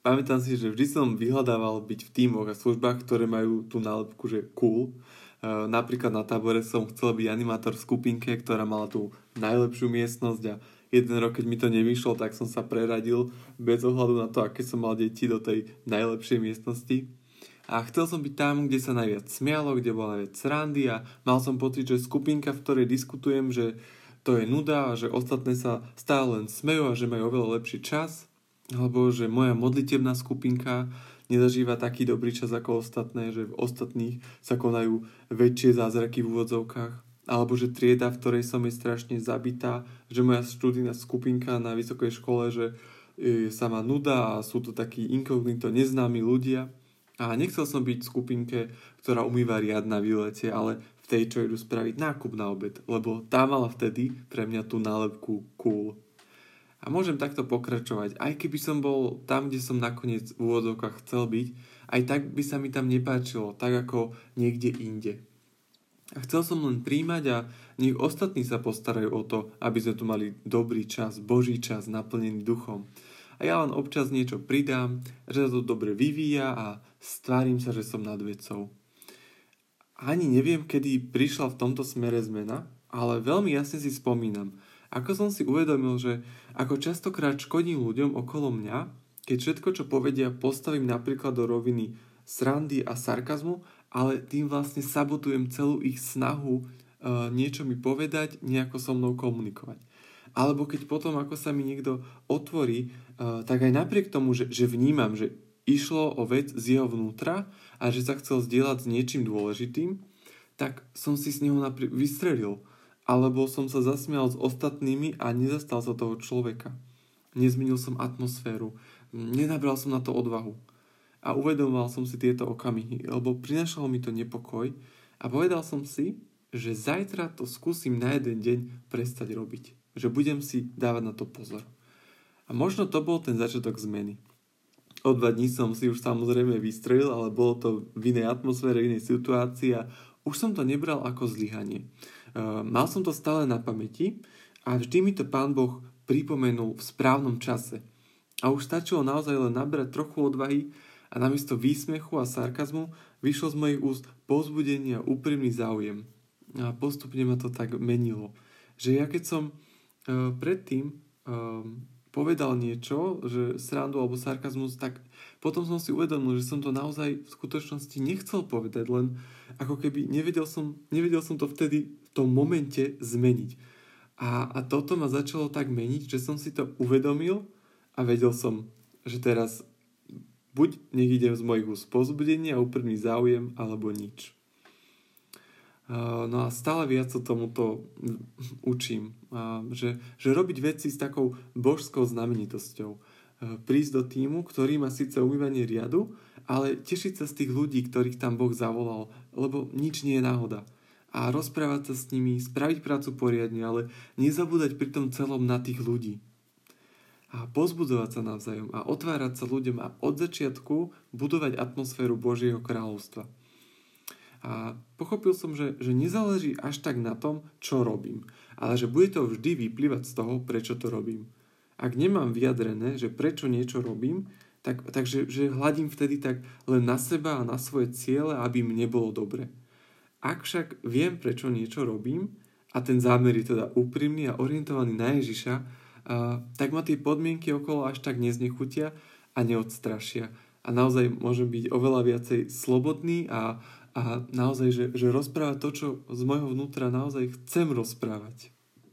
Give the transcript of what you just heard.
pamätám si, že vždy som vyhľadával byť v tímoch a službách, ktoré majú tú nálepku, že cool. Uh, napríklad na tábore som chcel byť animátor v skupinke, ktorá mala tú najlepšiu miestnosť a jeden rok, keď mi to nevyšlo, tak som sa preradil bez ohľadu na to, aké som mal deti do tej najlepšej miestnosti. A chcel som byť tam, kde sa najviac smialo, kde bola najviac srandy a mal som pocit, že skupinka, v ktorej diskutujem, že to je nuda a že ostatné sa stále len smejú a že majú oveľa lepší čas, alebo že moja modlitebná skupinka nezažíva taký dobrý čas ako ostatné, že v ostatných sa konajú väčšie zázraky v úvodzovkách alebo že trieda, v ktorej som je strašne zabitá, že moja študijná skupinka na vysokej škole, že e, sa má nuda a sú to takí inkognito neznámi ľudia. A nechcel som byť v skupinke, ktorá umýva riad na výlete, ale v tej, čo idú spraviť nákup na obed, lebo tá mala vtedy pre mňa tú nálepku cool. A môžem takto pokračovať. Aj keby som bol tam, kde som nakoniec v úvodzovkách chcel byť, aj tak by sa mi tam nepáčilo, tak ako niekde inde. A chcel som len príjmať a nech ostatní sa postarajú o to, aby sme tu mali dobrý čas, boží čas, naplnený duchom. A ja len občas niečo pridám, že sa to dobre vyvíja a stvárim sa, že som nad vecou. Ani neviem, kedy prišla v tomto smere zmena, ale veľmi jasne si spomínam, ako som si uvedomil, že ako častokrát škodím ľuďom okolo mňa, keď všetko, čo povedia, postavím napríklad do roviny srandy a sarkazmu ale tým vlastne sabotujem celú ich snahu uh, niečo mi povedať, nejako so mnou komunikovať. Alebo keď potom, ako sa mi niekto otvorí, uh, tak aj napriek tomu, že, že vnímam, že išlo o vec z jeho vnútra a že sa chcel zdieľať s niečím dôležitým, tak som si s neho napri- vystrelil. Alebo som sa zasmial s ostatnými a nezastal sa toho človeka. Nezmenil som atmosféru. Nenabral som na to odvahu a uvedomoval som si tieto okamihy, lebo prinašalo mi to nepokoj a povedal som si, že zajtra to skúsim na jeden deň prestať robiť. Že budem si dávať na to pozor. A možno to bol ten začiatok zmeny. O dva dní som si už samozrejme vystrelil, ale bolo to v inej atmosfére, v inej situácii a už som to nebral ako zlyhanie. Uh, mal som to stále na pamäti a vždy mi to pán Boh pripomenul v správnom čase. A už stačilo naozaj len nabrať trochu odvahy a namiesto výsmechu a sarkazmu vyšlo z mojich úst povzbudenie a úprimný záujem. A postupne ma to tak menilo. Že ja keď som uh, predtým uh, povedal niečo, že srandu alebo sarkazmus, tak potom som si uvedomil, že som to naozaj v skutočnosti nechcel povedať, len ako keby nevedel som, nevedel som to vtedy v tom momente zmeniť. A, a toto ma začalo tak meniť, že som si to uvedomil a vedel som, že teraz Buď nech ide z mojich úst pozbudenie a úprimný záujem, alebo nič. No a stále viac sa tomuto učím, že, že robiť veci s takou božskou znamenitosťou. Prísť do týmu, ktorý má síce umývanie riadu, ale tešiť sa z tých ľudí, ktorých tam Boh zavolal, lebo nič nie je náhoda. A rozprávať sa s nimi, spraviť prácu poriadne, ale nezabúdať pri tom celom na tých ľudí, a pozbudzovať sa navzájom a otvárať sa ľuďom a od začiatku budovať atmosféru Božieho kráľovstva. A pochopil som, že, že nezáleží až tak na tom, čo robím, ale že bude to vždy vyplývať z toho, prečo to robím. Ak nemám vyjadrené, že prečo niečo robím, tak, takže že hľadím vtedy tak len na seba a na svoje ciele, aby mne bolo dobre. Ak však viem, prečo niečo robím, a ten zámer je teda úprimný a orientovaný na Ježiša, tak ma tie podmienky okolo až tak neznechutia a neodstrašia. A naozaj môžem byť oveľa viacej slobodný a, a naozaj, že, že rozprávať to, čo z môjho vnútra naozaj chcem rozprávať.